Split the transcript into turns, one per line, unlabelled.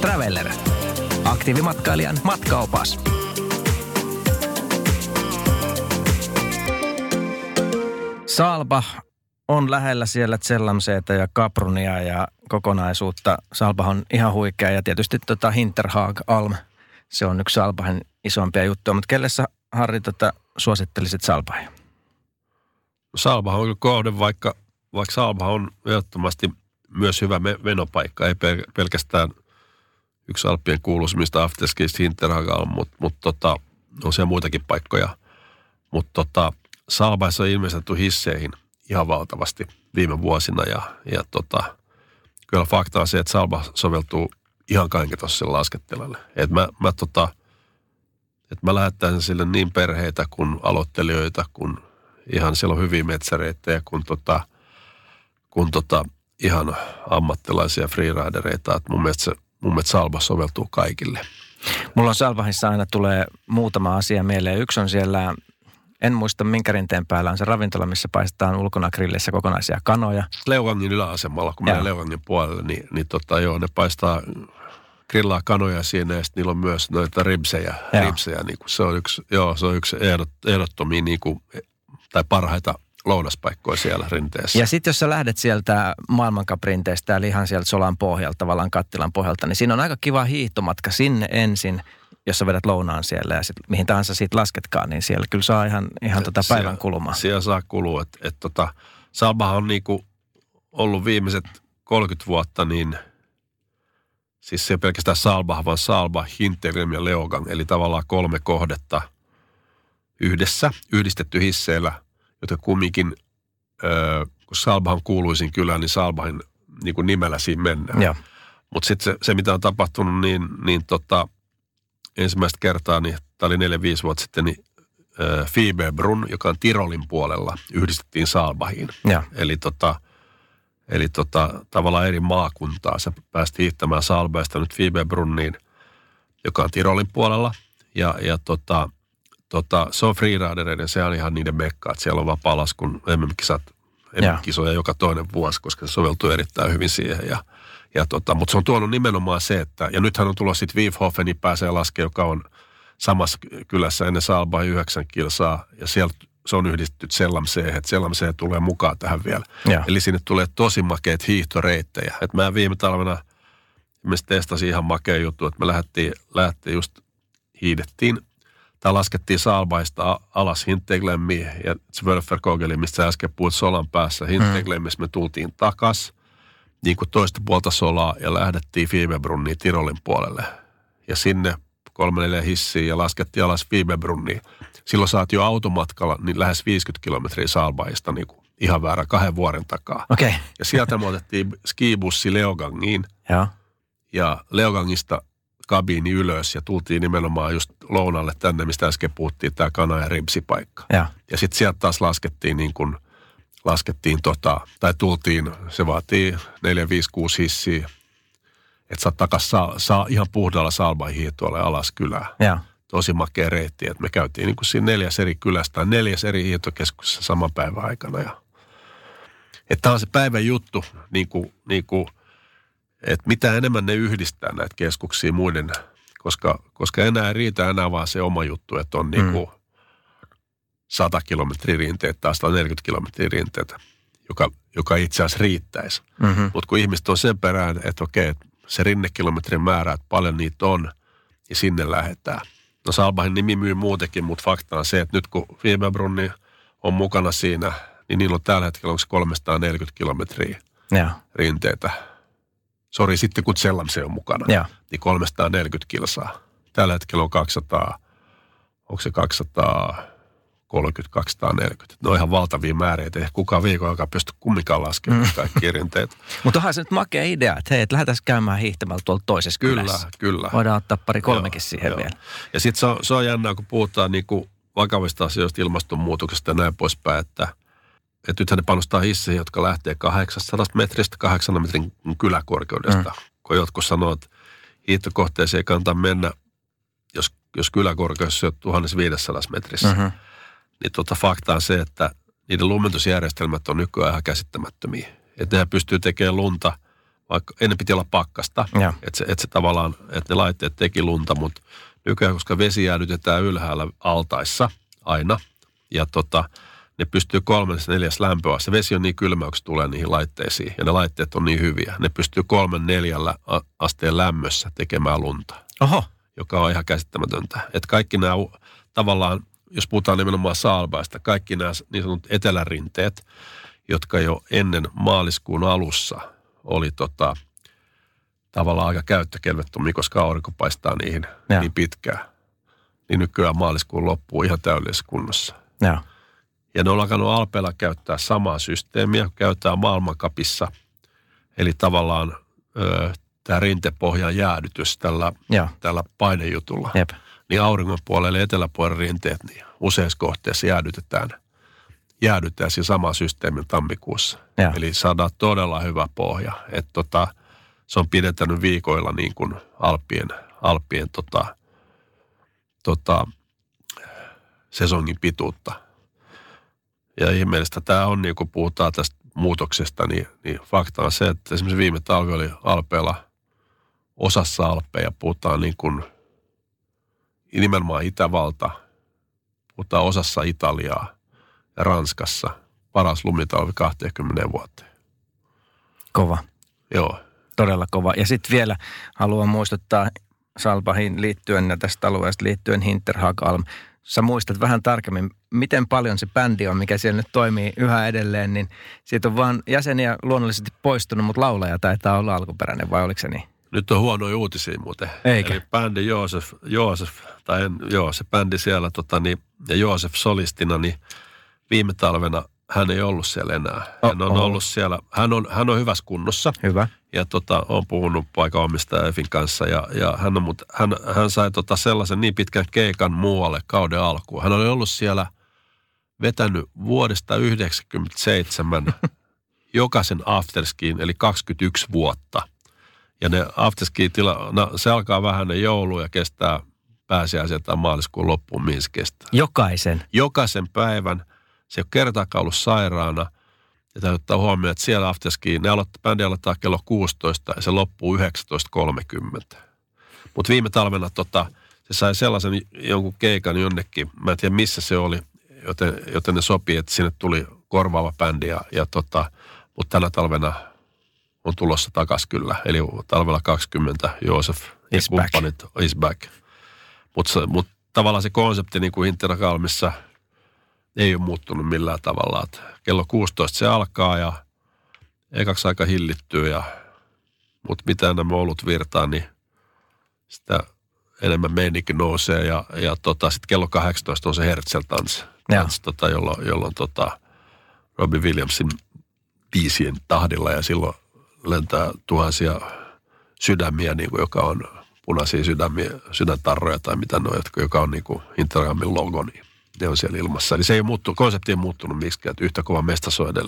Traveller. Aktiivimatkailijan matkaopas. Salba on lähellä siellä Zellamseeta ja Kaprunia ja kokonaisuutta. Salba on ihan huikea ja tietysti tota Hinterhaag Alm, se on yksi Salbahan isompia juttuja. Mutta kelle sä Harri tota, suosittelisit Salbahia?
Salba on kohde, vaikka, vaikka Salba on ehdottomasti myös hyvä venopaikka, ei pelkästään yksi Alppien kuuluisimmista afterskista Hinterhagal, mutta mut tota, on siellä muitakin paikkoja. Mutta tota, Salbaissa on investoitu hisseihin ihan valtavasti viime vuosina ja, ja tota, kyllä fakta on se, että Salba soveltuu ihan kaiken laskettelulle. Et mä, mä, tota, et mä lähettäisin sille niin perheitä kuin aloittelijoita, kun ihan siellä on hyviä metsäreitä ja kun, tota, kun tota, ihan ammattilaisia freeridereita. Et mun mielestä se mun mielestä Salva soveltuu kaikille.
Mulla on Salvahissa aina tulee muutama asia mieleen. Yksi on siellä, en muista minkä rinteen päällä on se ravintola, missä paistetaan ulkona grillissä kokonaisia kanoja.
Leuvangin yläasemalla, kun menee Leuvangin puolelle, niin, niin tota, joo, ne paistaa grillaa kanoja siinä ja niillä on myös noita ribsejä. ribsejä niin kuin se on yksi, joo, se on yksi ehdot, ehdottomia niin kuin, tai parhaita lounaspaikkoja siellä rinteessä.
Ja sitten jos sä lähdet sieltä maailmankaprinteestä, eli ihan sieltä Solan pohjalta, tavallaan kattilan pohjalta, niin siinä on aika kiva hiihtomatka sinne ensin, jos sä vedät lounaan siellä ja sit, mihin tahansa siitä lasketkaan, niin siellä kyllä saa ihan, ihan tota päivän siellä, kulumaan.
Siellä saa kulua. että et tota, Salbahan on niinku ollut viimeiset 30 vuotta niin siis se pelkästään Salba, vaan Salba, Hintergrim ja Leogang, eli tavallaan kolme kohdetta yhdessä, yhdistetty hisseillä – jotka kumminkin, äh, kun Salbahan kuuluisin kyllä, niin Salbahin niin kuin nimellä siinä mennään. Mutta sitten se, se, mitä on tapahtunut, niin, niin tota, ensimmäistä kertaa, niin tämä oli neljä viisi vuotta sitten, niin äh, Fibebrun, joka on Tirolin puolella, yhdistettiin Salbahiin.
Ja.
Eli tota, Eli tota, tavallaan eri maakuntaa. Se päästi hiihtämään Salbeista nyt Fibebrunniin, joka on Tirolin puolella. Ja, ja tota, tota, se on freeridereiden, se on ihan niiden mekka, että siellä on vapaa-laskun MM-kisat, MM-kisoja joka toinen vuosi, koska se soveltuu erittäin hyvin siihen. Ja, ja tota, mutta se on tuonut nimenomaan se, että, ja nythän on tulossa sitten Wiefhofeni pääsee laskemaan, joka on samassa kylässä ennen Salbaa 9 kilsaa, ja sieltä se on yhdistetty Sellamseen, että Sellamseen tulee mukaan tähän vielä. Ja. Eli sinne tulee tosi makeat hiihtoreittejä. Et mä viime talvena me testasin ihan makea juttu, että me lähdettiin, lähdettiin just hiidettiin tai laskettiin Saalbaista alas Hinteglemmiin ja Zwölferkogeliin, mistä sä äsken puhuit Solan päässä. Hinteglemmissä me tultiin takas niin kuin toista puolta Solaa ja lähdettiin Fibebrunniin Tirolin puolelle. Ja sinne kolme neljä hissiä ja laskettiin alas Fibebrunniin. Silloin saat jo automatkalla niin lähes 50 kilometriä Saalbaista niin kuin ihan väärä kahden vuoden takaa.
Okay.
Ja sieltä me otettiin skibussi Leogangiin.
Ja.
Ja Leogangista kabiini ylös ja tultiin nimenomaan just lounalle tänne, mistä äsken puhuttiin, tämä kana- ja rimsipaikka.
Ja,
ja sitten sieltä taas laskettiin niin kuin, laskettiin tota, tai tultiin, se vaatii 4, 5, 6 hissiä, että sä takas saa, saa ihan puhdalla salman hiihtoalle alas kylää.
Ja.
Tosi makea reitti, että me käytiin niin kuin siinä neljäs eri kylästä, neljäs eri hiihtokeskuksessa saman päivän aikana. Ja, että tämä on se päivän juttu, niin kuin, niin kuin että mitä enemmän ne yhdistää näitä keskuksia muiden, koska, koska enää ei riitä enää vaan se oma juttu, että on mm. niinku 100 kilometriä rinteet tai 140 kilometriä rinteet, joka, joka itse asiassa riittäisi.
Mm-hmm.
Mutta kun ihmiset on sen perään, että okei, se rinnekilometrin määrä, että paljon niitä on, ja sinne lähdetään. No Salbahin nimi myy muutenkin, mutta fakta on se, että nyt kun Fieberbrunni on mukana siinä, niin niillä on tällä hetkellä onko 340 kilometriä
ja.
rinteitä sori sitten kun Sellamse on mukana,
ja.
niin 340 kilsaa. Tällä hetkellä on 200, onko se 230, 240. Ne on ihan valtavia määriä, että kukaan viikon aikaa pysty kumminkaan laskemaan mm. kaikki rinteet.
Mutta onhan se nyt makea idea, että hei, että lähdetään käymään hiihtämällä tuolla toisessa
Kyllä,
kylässä.
kyllä.
Voidaan ottaa pari kolmekin joo, siihen joo. vielä.
Ja sitten se on, se on jännää, kun puhutaan niin kuin vakavista asioista, ilmastonmuutoksesta ja näin poispäin, että – että nythän ne panostaa hisseihin, jotka lähtee 800 metristä 800 metrin kyläkorkeudesta. Mm. Kun jotkut sanoo, että hiihtokohteeseen ei kannata mennä, jos, jos kyläkorkeus on 1500 metrissä. Mm-hmm. Niin tota fakta on se, että niiden lumentusjärjestelmät on nykyään ihan käsittämättömiä. Että nehän pystyy tekemään lunta vaikka ennen piti olla pakkasta, että se, että se tavallaan, että ne laitteet teki lunta, mutta nykyään, koska vesi jäädytetään ylhäällä altaissa aina, ja tota, ne pystyy kolmannes neljäs lämpöä. Se vesi on niin kylmä, kun se tulee niihin laitteisiin, ja ne laitteet on niin hyviä. Ne pystyy kolmen neljällä asteen lämmössä tekemään lunta.
Oho.
Joka on ihan käsittämätöntä. Että kaikki nämä tavallaan, jos puhutaan nimenomaan saalbaista, kaikki nämä niin sanotut etelärinteet, jotka jo ennen maaliskuun alussa oli tota, tavallaan aika käyttökelvettomia, koska aurinko paistaa niihin ja. niin pitkään. Niin nykyään maaliskuun loppuu ihan täydellisessä kunnossa.
Ja.
Ja ne on alkanut Alpeella käyttää samaa systeemiä, käyttää maailmankapissa. Eli tavallaan tämä rintepohjan jäädytys tällä, tällä painejutulla.
Jep.
Niin auringon puolelle eteläpuolen rinteet niin useissa kohteissa jäädytetään – jäädytään siinä sama systeemin tammikuussa. Ja. Eli saadaan todella hyvä pohja. Että tota, se on pidettänyt viikoilla niin kuin Alppien, Alppien tota, tota, sesongin pituutta. Ja ihmeellistä tämä on, niin kun puhutaan tästä muutoksesta, niin, niin fakta on se, että esimerkiksi viime talvi oli Alpeella, osassa Alpeja puhutaan niin kuin nimenomaan Itävalta, puhutaan osassa Italiaa, ja Ranskassa paras lumitalvi 20 vuoteen.
Kova.
Joo.
Todella kova. Ja sitten vielä haluan muistuttaa Salpahin liittyen ja tästä alueesta liittyen Hinterhagalm. Sä muistat vähän tarkemmin, miten paljon se bändi on, mikä siellä nyt toimii yhä edelleen, niin siitä on vaan jäseniä luonnollisesti poistunut, mutta laulaja taitaa olla alkuperäinen, vai oliko se niin?
Nyt on huono uutisia muuten.
Eikä.
Eli bändi Joosef, Joosef tai en, joo, se bändi siellä tota, niin, ja Joosef solistina, niin viime talvena hän ei ollut siellä enää. Hän on ollut siellä, hän on, hän on hyvässä kunnossa.
Hyvä.
Ja tota, on puhunut paikanomistaja Efin kanssa ja, ja hän, on, mut, hän, hän sai tota sellaisen niin pitkän keikan muualle kauden alkuun. Hän oli ollut siellä vetänyt vuodesta 1997 jokaisen afterskiin, eli 21 vuotta. Ja ne afterski tila, no, se alkaa vähän ne joulu ja kestää pääsiäisen tai maaliskuun loppuun, mihin se kestää.
Jokaisen?
Jokaisen päivän – se ei ole kertaakaan ollut sairaana. Ja täytyy ottaa huomioon, että siellä afterski, ne aloittaa, bändi aloittaa kello 16 ja se loppuu 19.30. Mutta viime talvena tota, se sai sellaisen jonkun keikan jonnekin, mä en tiedä missä se oli, joten, joten ne sopii, että sinne tuli korvaava bändi. Ja, ja tota, mutta tänä talvena on tulossa takas kyllä. Eli talvella 20 Joosef ja is kumppanit back. is back. Mutta mut tavallaan se konsepti niin kuin Intergalmissa – ei ole muuttunut millään tavalla. Että kello 16 se alkaa ja ekaksi aika hillittyy, ja, mutta mitä nämä olut virtaa, niin sitä enemmän meininki nousee ja, ja tota, sitten kello 18 on se Herzl tanssi, tota, jolloin, jolloin tota, Robbie Williamsin biisien tahdilla ja silloin lentää tuhansia sydämiä, niin kuin, joka on punaisia sydämiä, sydäntarroja tai mitä ne on, joka on niin kuin Intergamin logo, niin ne on siellä ilmassa. Eli se ei muuttu, konsepti ei muuttunut miksikään, että yhtä kova mesta edelleen.